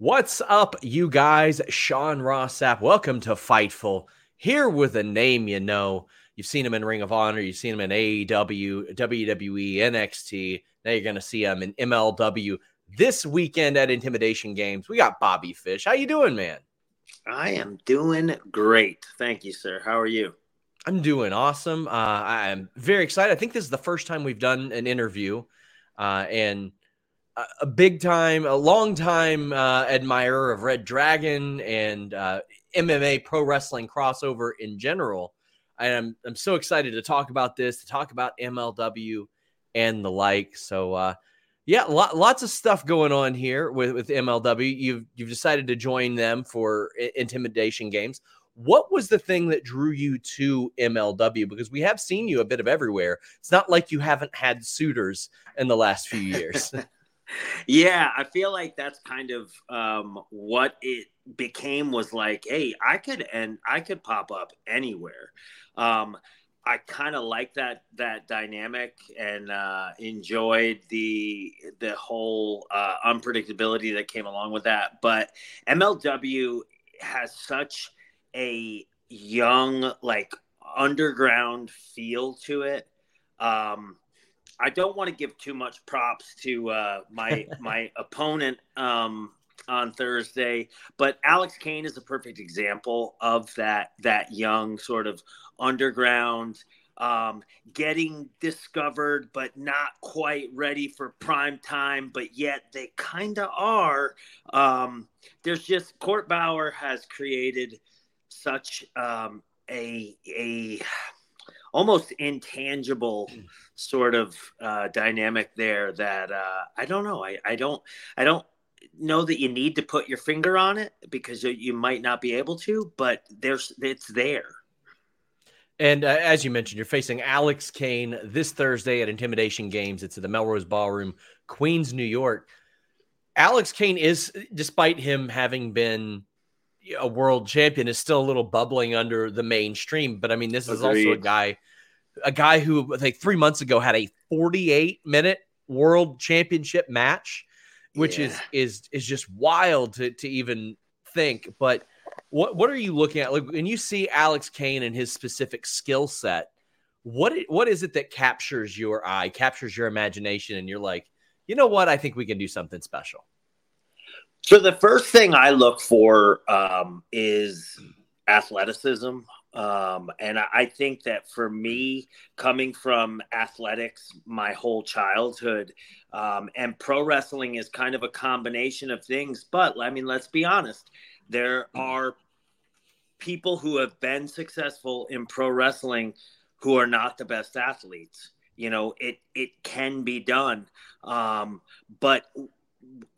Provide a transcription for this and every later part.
What's up, you guys? Sean Ross Sapp. Welcome to Fightful. Here with a name you know. You've seen him in Ring of Honor. You've seen him in AEW, WWE, NXT. Now you're going to see him in MLW this weekend at Intimidation Games. We got Bobby Fish. How you doing, man? I am doing great. Thank you, sir. How are you? I'm doing awesome. Uh, I'm very excited. I think this is the first time we've done an interview, uh, and a big time, a long time uh, admirer of Red Dragon and uh, MMA pro wrestling crossover in general. And I'm, I'm so excited to talk about this, to talk about MLW and the like. So, uh, yeah, lo- lots of stuff going on here with, with MLW. You've, you've decided to join them for I- intimidation games. What was the thing that drew you to MLW? Because we have seen you a bit of everywhere. It's not like you haven't had suitors in the last few years. yeah, I feel like that's kind of um, what it became was like, hey, I could and I could pop up anywhere. Um, I kind of like that that dynamic and uh, enjoyed the the whole uh, unpredictability that came along with that. But MLW has such a young, like underground feel to it. Um, I don't want to give too much props to uh, my my opponent um, on Thursday. But Alex Kane is a perfect example of that that young sort of underground um, getting discovered, but not quite ready for prime time, but yet they kind of are. Um, there's just Court Bauer has created such um, a a almost intangible sort of uh, dynamic there that uh, I don't know. I, I don't I don't know that you need to put your finger on it because you might not be able to, but there's it's there. And uh, as you mentioned, you're facing Alex Kane this Thursday at Intimidation Games. It's at the Melrose Ballroom, Queens, New York. Alex Kane is, despite him having been a world champion, is still a little bubbling under the mainstream. But I mean, this is Agreed. also a guy, a guy who I think three months ago had a 48 minute world championship match, which yeah. is is is just wild to to even think. But what what are you looking at? Like when you see Alex Kane and his specific skill set, what what is it that captures your eye, captures your imagination, and you're like, you know what? I think we can do something special. So the first thing I look for um, is athleticism. Um, and I think that for me, coming from athletics my whole childhood, um, and pro wrestling is kind of a combination of things. But I mean, let's be honest, there are people who have been successful in pro wrestling who are not the best athletes. You know, it it can be done. Um, but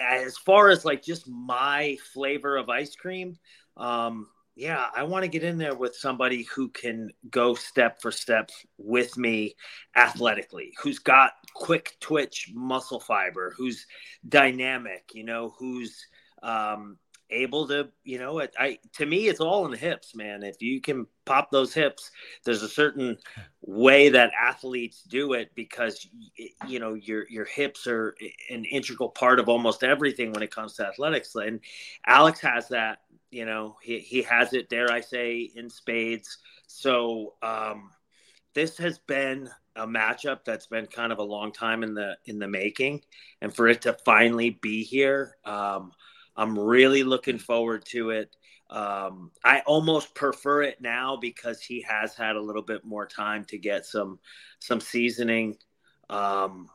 as far as like just my flavor of ice cream, um, yeah, I want to get in there with somebody who can go step for step with me athletically, who's got quick twitch muscle fiber, who's dynamic, you know, who's um, able to, you know, I to me it's all in the hips, man. If you can pop those hips, there's a certain way that athletes do it because you know your your hips are an integral part of almost everything when it comes to athletics. And Alex has that, you know, he he has it. Dare I say, in spades. So um, this has been a matchup that's been kind of a long time in the in the making, and for it to finally be here. Um, I'm really looking forward to it. Um, I almost prefer it now because he has had a little bit more time to get some some seasoning. Um,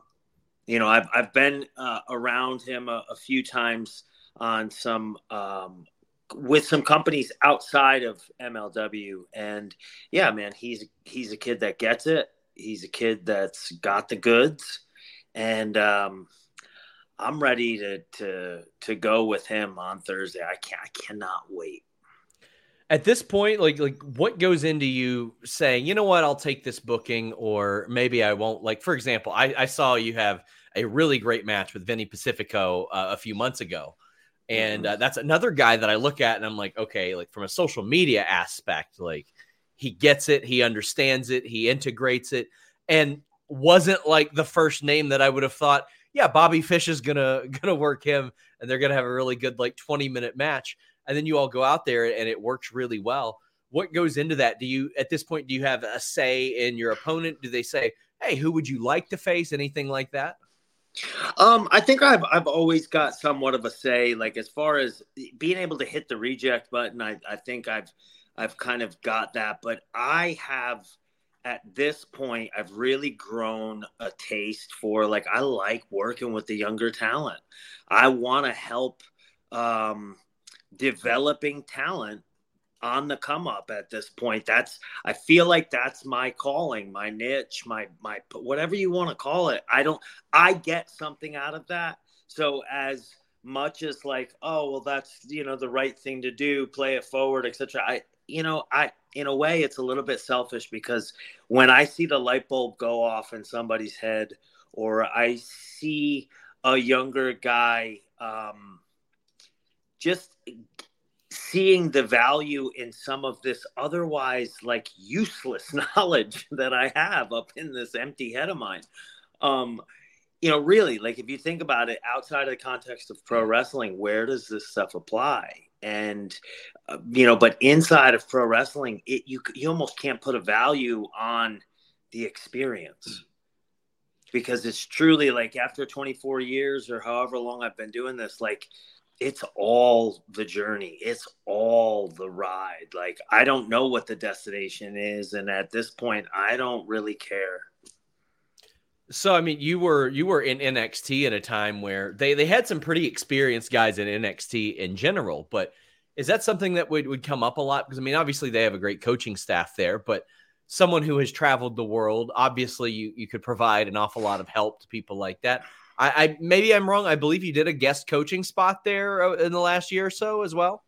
you know, I've I've been uh, around him a, a, few times on some um, with some companies outside of MLW, and yeah, man, he's he's a kid that gets it. He's a kid that's got the goods, and um, I'm ready to to to go with him on Thursday. I can I cannot wait. At this point, like like what goes into you saying, you know what, I'll take this booking, or maybe I won't. Like for example, I, I saw you have a really great match with Vinny Pacifico uh, a few months ago, and mm-hmm. uh, that's another guy that I look at and I'm like, okay, like from a social media aspect, like he gets it, he understands it, he integrates it, and wasn't like the first name that I would have thought yeah, Bobby Fish is gonna gonna work him, and they're gonna have a really good like twenty minute match, and then you all go out there and it works really well. What goes into that? Do you at this point do you have a say in your opponent? Do they say, hey, who would you like to face? Anything like that? Um, I think I've I've always got somewhat of a say. Like as far as being able to hit the reject button, I I think I've I've kind of got that. But I have at this point I've really grown a taste for like I like working with the younger talent. I want to help um, developing talent on the come up at this point. That's I feel like that's my calling, my niche, my my whatever you want to call it. I don't I get something out of that. So as much as like, oh well that's you know the right thing to do, play it forward, etc. I you know, I in a way it's a little bit selfish because when I see the light bulb go off in somebody's head, or I see a younger guy um, just seeing the value in some of this otherwise like useless knowledge that I have up in this empty head of mine. Um, you know, really, like if you think about it outside of the context of pro wrestling, where does this stuff apply? And uh, you know but inside of pro wrestling it you you almost can't put a value on the experience because it's truly like after 24 years or however long I've been doing this like it's all the journey. It's all the ride. Like I don't know what the destination is, and at this point, I don't really care. So I mean, you were you were in NXT at a time where they they had some pretty experienced guys in NXT in general, but is that something that would would come up a lot? Because I mean, obviously they have a great coaching staff there, but someone who has traveled the world, obviously you you could provide an awful lot of help to people like that. I, I maybe I'm wrong. I believe you did a guest coaching spot there uh, in the last year or so as well.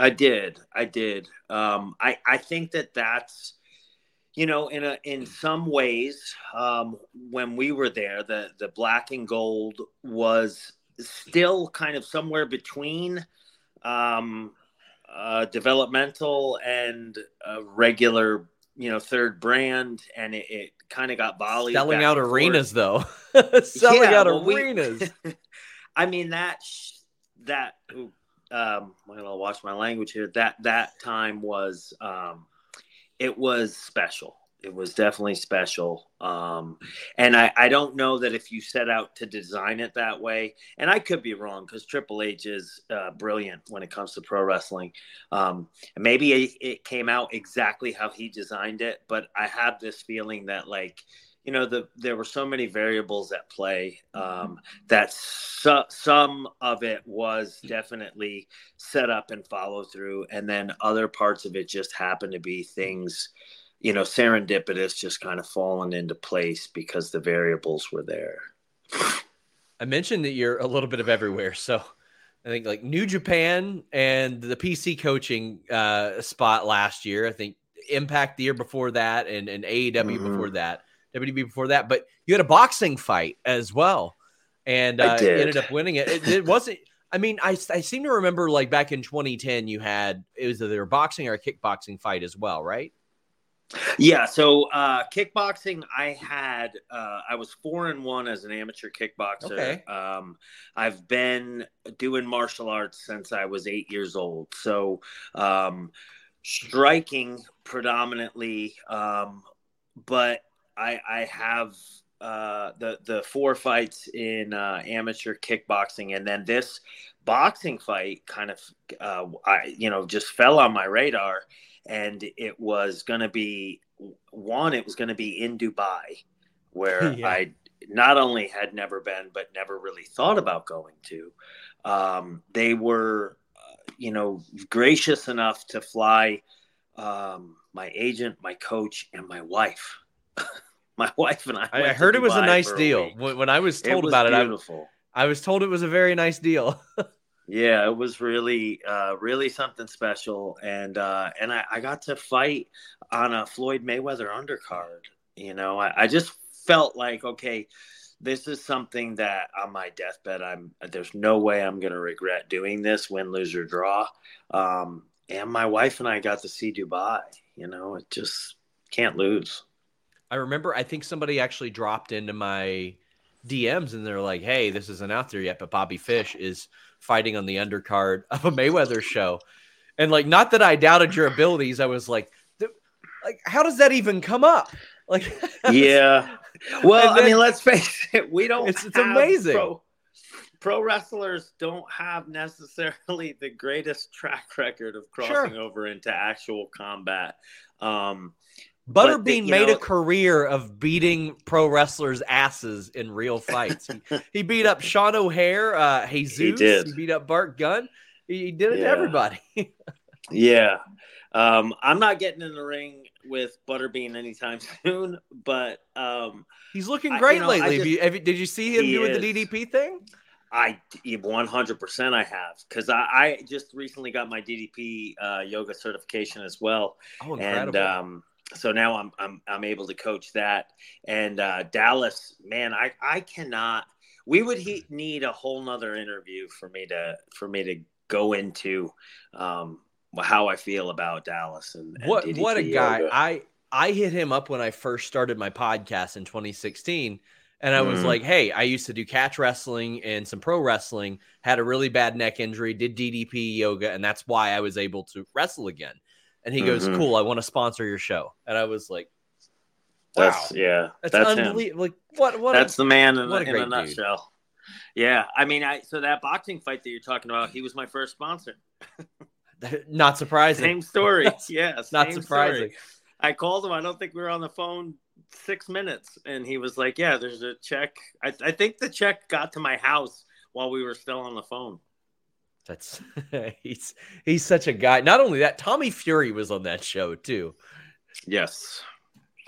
I did. I did. Um, I I think that that's you know in a in some ways um, when we were there the the black and gold was still kind of somewhere between um, uh, developmental and regular you know third brand and it, it kind of got volleyed selling out arenas though. Selling yeah, out well, arenas. We, i mean that that um i'm gonna watch my language here. That that time was um it was special. It was definitely special. Um, and I, I don't know that if you set out to design it that way, and I could be wrong because Triple H is uh, brilliant when it comes to pro wrestling. Um, maybe it, it came out exactly how he designed it, but I have this feeling that, like, you know the, there were so many variables at play um, that su- some of it was definitely set up and follow through and then other parts of it just happened to be things you know serendipitous just kind of falling into place because the variables were there i mentioned that you're a little bit of everywhere so i think like new japan and the pc coaching uh, spot last year i think impact the year before that and, and aew mm-hmm. before that WB before that, but you had a boxing fight as well, and uh, ended up winning it. It, it wasn't. I mean, I, I seem to remember like back in 2010, you had it was either a boxing or a kickboxing fight as well, right? Yeah. So uh, kickboxing, I had uh, I was four and one as an amateur kickboxer. Okay. Um, I've been doing martial arts since I was eight years old. So um, striking predominantly, um, but I I have uh, the the four fights in uh, amateur kickboxing, and then this boxing fight kind of uh, I you know just fell on my radar, and it was going to be one. It was going to be in Dubai, where yeah. I not only had never been, but never really thought about going to. Um, they were, uh, you know, gracious enough to fly um, my agent, my coach, and my wife. my wife and I. I heard it was a nice deal. A when I was told it was about beautiful. it, I, I was told it was a very nice deal. yeah, it was really, uh, really something special, and uh, and I, I got to fight on a Floyd Mayweather undercard. You know, I, I just felt like okay, this is something that on my deathbed, I'm there's no way I'm gonna regret doing this, win, lose or draw. Um, and my wife and I got to see Dubai. You know, it just can't lose. I remember I think somebody actually dropped into my DMs and they're like, "Hey, this isn't out there yet, but Bobby Fish is fighting on the undercard of a Mayweather show." And like, not that I doubted your abilities, I was like, "Like, how does that even come up?" Like, yeah. Well, then, I mean, let's face it, we don't. It's, it's amazing. Pro, pro, wrestlers don't have necessarily the greatest track record of crossing sure. over into actual combat. Um, Butterbean made know, a career of beating pro wrestlers' asses in real fights. he, he, beat up Sean O'Haire, uh, Jesus. He, did. he beat up Bart Gunn. He, he did it yeah. to everybody. yeah. Um, I'm not getting in the ring with Butterbean anytime soon, but um, he's looking great I, you know, lately. Just, you, you, did you see him doing is. the DDP thing? I 100% I have because I, I, just recently got my DDP uh, yoga certification as well. Oh, incredible. And um, so now I'm I'm I'm able to coach that. And uh, Dallas, man, I I cannot. We would he, need a whole nother interview for me to for me to go into um, how I feel about Dallas and, and what DDP what a guy. Yoga. I I hit him up when I first started my podcast in 2016. And I was mm-hmm. like, hey, I used to do catch wrestling and some pro wrestling, had a really bad neck injury, did DDP yoga, and that's why I was able to wrestle again. And he goes, mm-hmm. "Cool, I want to sponsor your show." And I was like, "Wow, that's, yeah, that's, that's unbelievable! Like, what? What? That's a, the man in, a, in a nutshell." Yeah, I mean, I so that boxing fight that you're talking about, he was my first sponsor. not surprising. Same story. yes, not surprising. Story. I called him. I don't think we were on the phone six minutes, and he was like, "Yeah, there's a check." I, I think the check got to my house while we were still on the phone. That's he's he's such a guy. Not only that, Tommy Fury was on that show too. Yes,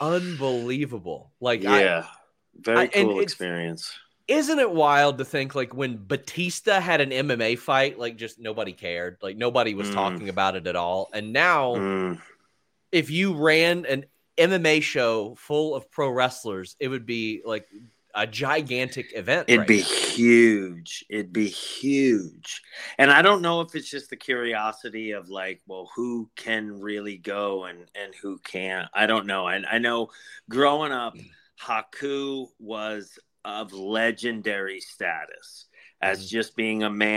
unbelievable. Like yeah, I, very I, cool experience. Isn't it wild to think like when Batista had an MMA fight, like just nobody cared, like nobody was mm. talking about it at all, and now. Mm. If you ran an MMA show full of pro wrestlers, it would be like a gigantic event. It'd right be now. huge. It'd be huge. And I don't know if it's just the curiosity of like, well, who can really go and and who can't. I don't know. And I, I know growing up, Haku was of legendary status as mm-hmm. just being a man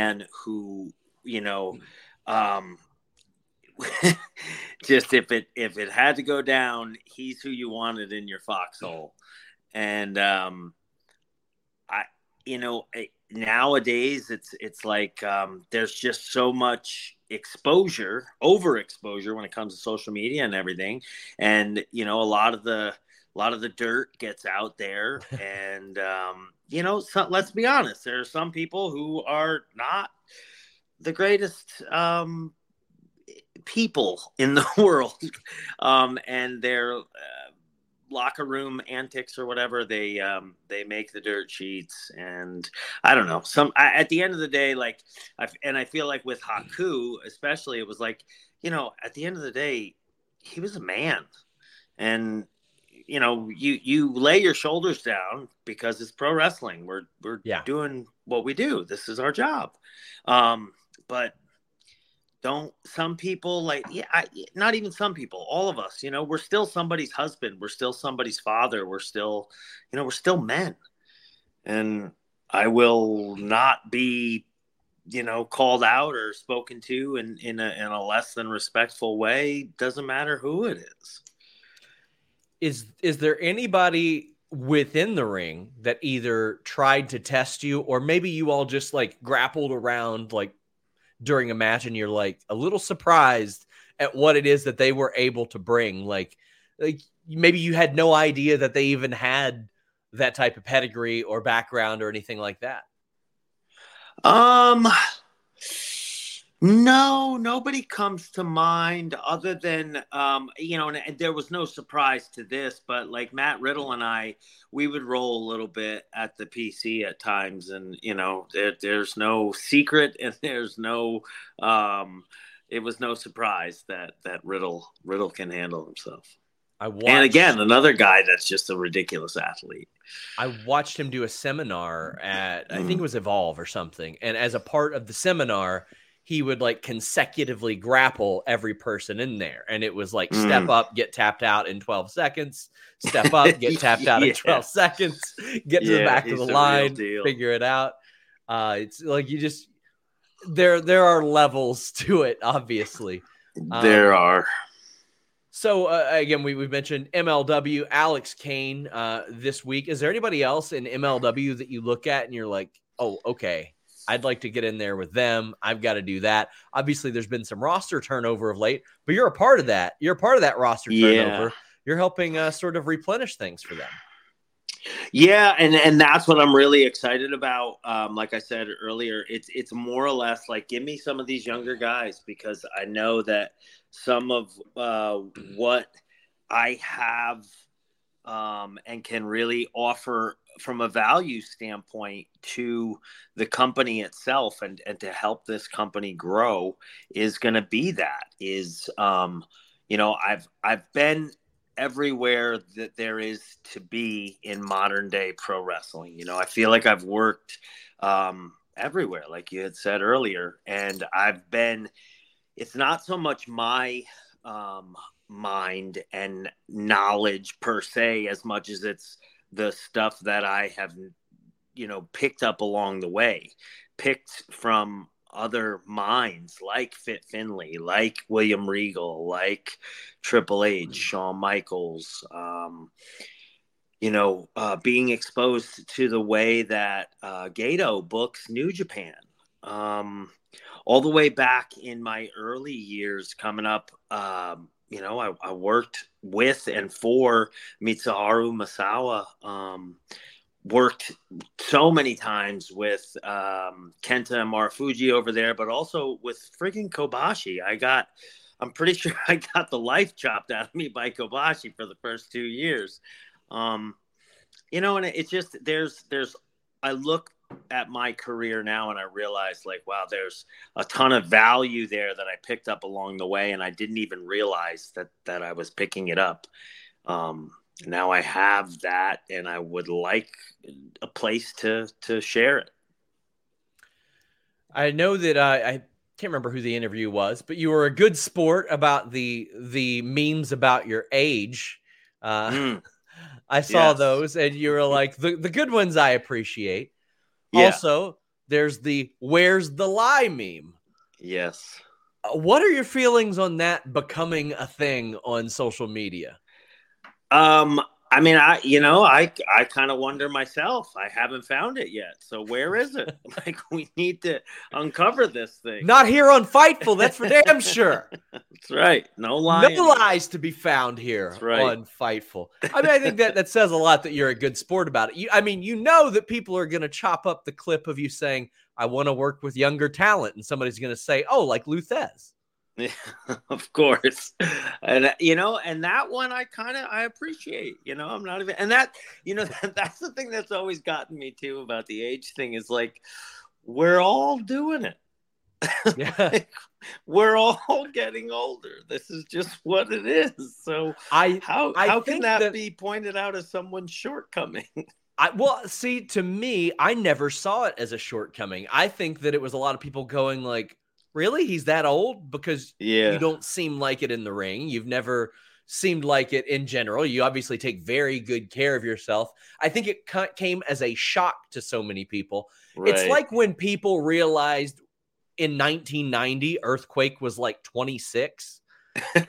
Man who you know um just if it if it had to go down he's who you wanted in your foxhole. And um i you know nowadays it's it's like um there's just so much exposure overexposure when it comes to social media and everything. And you know a lot of the a lot of the dirt gets out there and um you know, so, let's be honest. There are some people who are not the greatest um, people in the world, um, and their uh, locker room antics or whatever they um, they make the dirt sheets. And I don't know. Some I, at the end of the day, like, I, and I feel like with Haku, especially, it was like, you know, at the end of the day, he was a man, and you know, you you lay your shoulders down because it's pro wrestling. We're we're yeah. doing what we do. This is our job. Um, but don't some people like yeah, I, not even some people, all of us, you know, we're still somebody's husband, we're still somebody's father, we're still, you know, we're still men. And I will not be you know called out or spoken to in in a, in a less than respectful way doesn't matter who it is is is there anybody within the ring that either tried to test you or maybe you all just like grappled around like during a match and you're like a little surprised at what it is that they were able to bring? Like like maybe you had no idea that they even had that type of pedigree or background or anything like that. Um no, nobody comes to mind other than um, you know, and, and, there was no surprise to this, but like Matt Riddle and I, we would roll a little bit at the PC at times, and you know, there, there's no secret, and there's no, um, it was no surprise that that Riddle Riddle can handle himself. I watched, and again, another guy that's just a ridiculous athlete. I watched him do a seminar at I think it was Evolve or something, and as a part of the seminar he would like consecutively grapple every person in there. And it was like mm. step up, get tapped out in 12 seconds, step up, get tapped out yeah. in 12 seconds, get to yeah, the back of the line, figure it out. Uh, it's like you just there there are levels to it, obviously. There um, are. So uh, again, we we mentioned MLW, Alex Kane uh, this week. Is there anybody else in MLW that you look at and you're like, oh, okay, I'd like to get in there with them. I've got to do that. Obviously, there's been some roster turnover of late, but you're a part of that. You're a part of that roster turnover. Yeah. You're helping uh, sort of replenish things for them. Yeah, and and that's what I'm really excited about. Um, like I said earlier, it's it's more or less like give me some of these younger guys because I know that some of uh, what I have um, and can really offer from a value standpoint to the company itself and and to help this company grow is going to be that is um, you know I've I've been everywhere that there is to be in modern day pro wrestling. You know, I feel like I've worked um, everywhere, like you had said earlier, and I've been. It's not so much my um, mind and knowledge per se as much as it's the stuff that I have, you know, picked up along the way, picked from other minds like Fit Finlay, like William Regal, like Triple H, mm. Shawn Michaels. Um, you know, uh, being exposed to the way that uh, Gedo books New Japan. Um, all the way back in my early years coming up, um, you know, I, I, worked with and for Mitsuharu Misawa. Um, worked so many times with um, Kenta Marufuji over there, but also with freaking Kobashi. I got, I'm pretty sure I got the life chopped out of me by Kobashi for the first two years. Um, you know, and it's just there's there's I look at my career now and I realized like wow there's a ton of value there that I picked up along the way and I didn't even realize that that I was picking it up um, now I have that, and I would like a place to to share it. I know that uh, I can't remember who the interview was, but you were a good sport about the the memes about your age. Uh, mm. I saw yes. those, and you were like the the good ones. I appreciate. Yeah. Also, there's the "Where's the lie" meme. Yes. Uh, what are your feelings on that becoming a thing on social media? Um, I mean, I you know, I I kind of wonder myself. I haven't found it yet. So where is it? like we need to uncover this thing. Not here on Fightful. That's for damn sure. that's right. No lies. No lies to be found here right. on Fightful. I mean, I think that that says a lot that you're a good sport about it. You, I mean, you know that people are going to chop up the clip of you saying, "I want to work with younger talent," and somebody's going to say, "Oh, like Lou Thesz." of course. And you know and that one i kind of i appreciate you know i'm not even and that you know that, that's the thing that's always gotten me too about the age thing is like we're all doing it. Yeah. Like, we're all getting older. This is just what it is. So i how I how can that, that be pointed out as someone's shortcoming? I, well, see, to me, I never saw it as a shortcoming. I think that it was a lot of people going like, really he's that old because yeah. you don't seem like it in the ring you've never seemed like it in general you obviously take very good care of yourself i think it came as a shock to so many people right. it's like when people realized in 1990 earthquake was like 26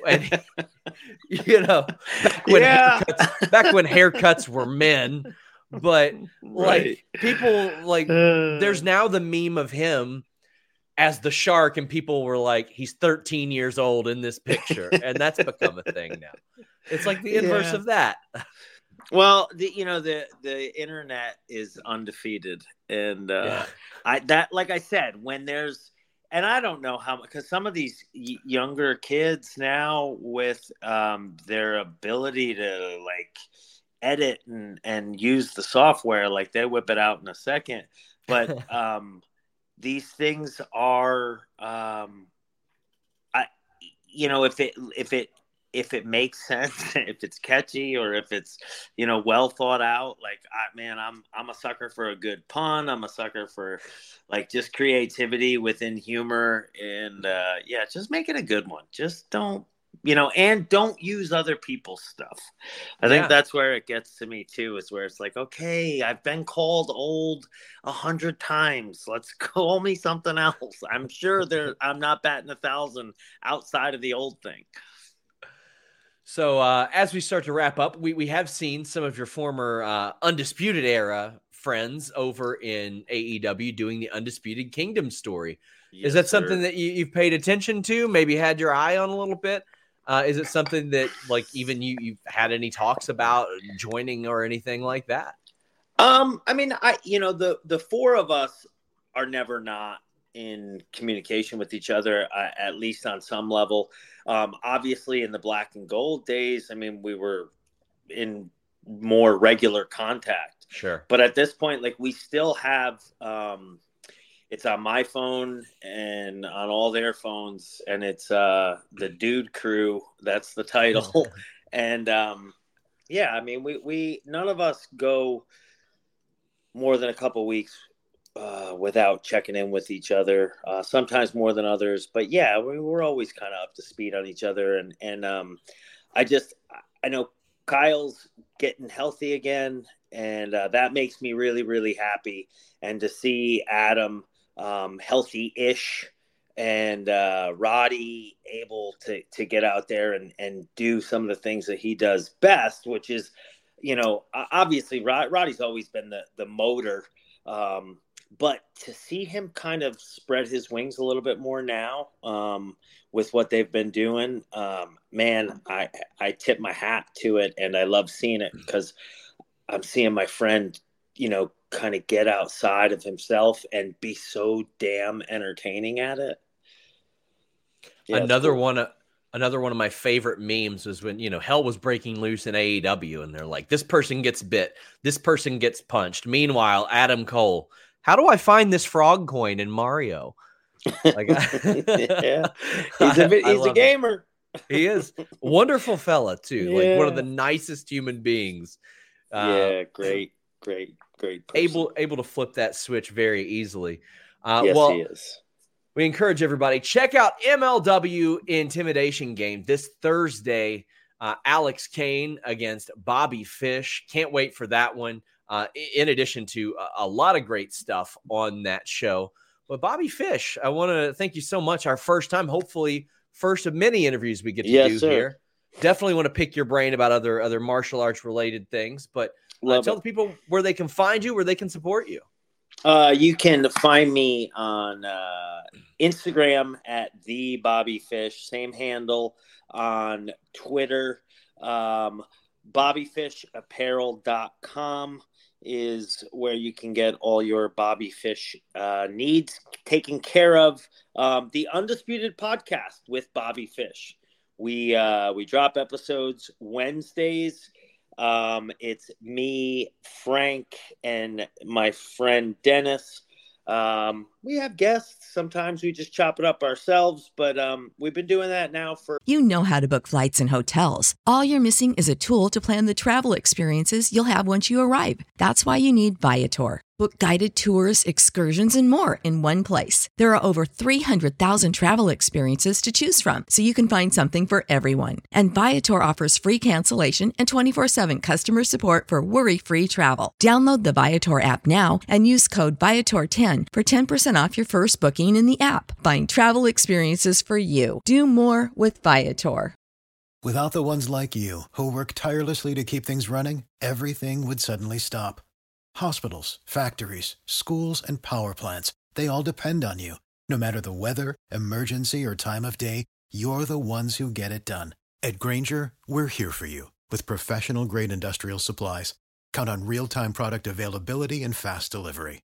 and, you know back when, yeah. haircuts, back when haircuts were men but right. like people like uh. there's now the meme of him as the shark and people were like he's 13 years old in this picture and that's become a thing now it's like the inverse yeah. of that well the you know the the internet is undefeated and uh yeah. i that like i said when there's and i don't know how because some of these y- younger kids now with um their ability to like edit and and use the software like they whip it out in a second but um these things are um i you know if it if it if it makes sense if it's catchy or if it's you know well thought out like I, man i'm i'm a sucker for a good pun. I'm a sucker for like just creativity within humor. And uh yeah just make it a good one. Just don't you know, and don't use other people's stuff. I think that's where it gets to me too, is where it's like, okay, I've been called old a hundred times. Let's call me something else. I'm sure there I'm not batting a thousand outside of the old thing. So uh, as we start to wrap up, we, we have seen some of your former uh, undisputed era friends over in AEW doing the undisputed kingdom story. Yes, Is that sir. something that you, you've paid attention to? Maybe had your eye on a little bit? Uh, is it something that like even you you've had any talks about joining or anything like that? Um, I mean, I you know the the four of us are never not in communication with each other, uh, at least on some level. Um, obviously, in the black and gold days, I mean, we were in more regular contact. Sure. But at this point, like we still have, um, it's on my phone and on all their phones, and it's uh, the Dude Crew. That's the title. and um, yeah, I mean, we we none of us go more than a couple weeks uh, without checking in with each other. Uh, sometimes more than others, but yeah, we, we're always kind of up to speed on each other. And and um, I just I know Kyle's getting healthy again, and uh, that makes me really really happy. And to see Adam um, healthy-ish and uh, Roddy able to to get out there and and do some of the things that he does best, which is, you know, obviously Rod, Roddy's always been the the motor. Um, but to see him kind of spread his wings a little bit more now um, with what they've been doing, um, man, I I tip my hat to it, and I love seeing it because I'm seeing my friend, you know, kind of get outside of himself and be so damn entertaining at it. Yeah, another cool. one. Another one of my favorite memes was when you know hell was breaking loose in AEW, and they're like, "This person gets bit, this person gets punched." Meanwhile, Adam Cole how do I find this frog coin in Mario? Like, yeah, he's a, he's a gamer. he is wonderful fella too. Yeah. Like one of the nicest human beings. Uh, yeah, great, great, great. Person. Able able to flip that switch very easily. Uh, yes, well, he is. We encourage everybody check out MLW Intimidation Game this Thursday. Uh, Alex Kane against Bobby Fish. Can't wait for that one uh, in addition to a, a, lot of great stuff on that show. But Bobby Fish, I want to thank you so much. Our first time, hopefully, first of many interviews we get to yes, do sir. here. Definitely want to pick your brain about other other martial arts related things. But uh, tell it. the people where they can find you, where they can support you. Uh, you can find me on uh, Instagram at the Bobby Fish, same handle on Twitter, um, BobbyFishApparel.com is where you can get all your Bobby Fish uh, needs taken care of. Um, the Undisputed Podcast with Bobby Fish. We uh, we drop episodes Wednesdays. Um, it's me, Frank, and my friend Dennis. Um, we have guests. Sometimes we just chop it up ourselves, but um, we've been doing that now for. You know how to book flights and hotels. All you're missing is a tool to plan the travel experiences you'll have once you arrive. That's why you need Viator. Book guided tours, excursions, and more in one place. There are over 300,000 travel experiences to choose from, so you can find something for everyone. And Viator offers free cancellation and 24 7 customer support for worry free travel. Download the Viator app now and use code Viator10 for 10% off your first booking in the app. Find travel experiences for you. Do more with Viator. Without the ones like you, who work tirelessly to keep things running, everything would suddenly stop Hospitals, factories, schools, and power plants, they all depend on you. No matter the weather, emergency, or time of day, you're the ones who get it done. At Grainger, we're here for you with professional grade industrial supplies. Count on real time product availability and fast delivery.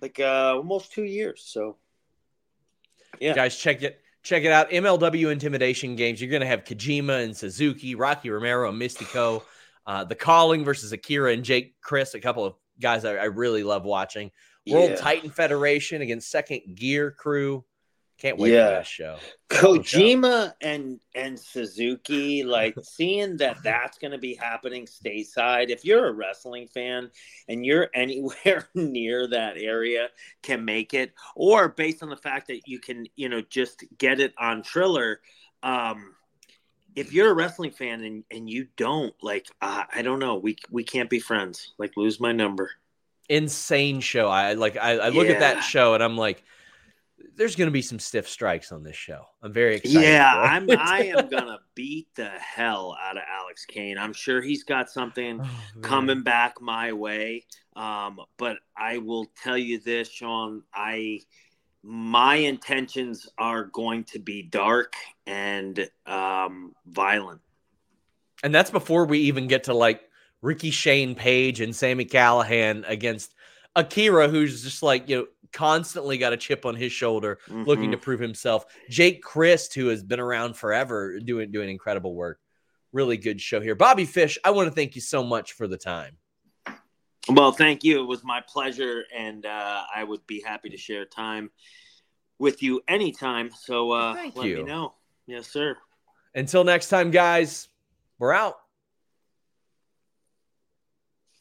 like uh, almost two years. So, yeah, guys, check it check it out. MLW Intimidation Games. You're going to have Kojima and Suzuki, Rocky Romero and Mistico, uh, The Calling versus Akira and Jake Crist, a couple of guys I, I really love watching. World yeah. Titan Federation against Second Gear Crew. Can't wait yeah. for that show. Kojima and and Suzuki, like seeing that that's going to be happening stateside. If you're a wrestling fan and you're anywhere near that area, can make it, or based on the fact that you can, you know, just get it on Triller. Um, if you're a wrestling fan and, and you don't like, uh, I don't know, we we can't be friends. Like, lose my number. Insane show. I like. I, I look yeah. at that show and I'm like there's going to be some stiff strikes on this show. I'm very excited. Yeah, I'm. I am going to beat the hell out of Alex Kane. I'm sure he's got something oh, coming back my way. Um, but I will tell you this, Sean. I my intentions are going to be dark and um, violent. And that's before we even get to like Ricky Shane Page and Sammy Callahan against Akira, who's just like, you know, constantly got a chip on his shoulder, mm-hmm. looking to prove himself. Jake Crist, who has been around forever, doing doing incredible work. Really good show here. Bobby Fish, I want to thank you so much for the time. Well, thank you. It was my pleasure, and uh, I would be happy to share time with you anytime. So uh, thank let you. me know. Yes, sir. Until next time, guys, we're out.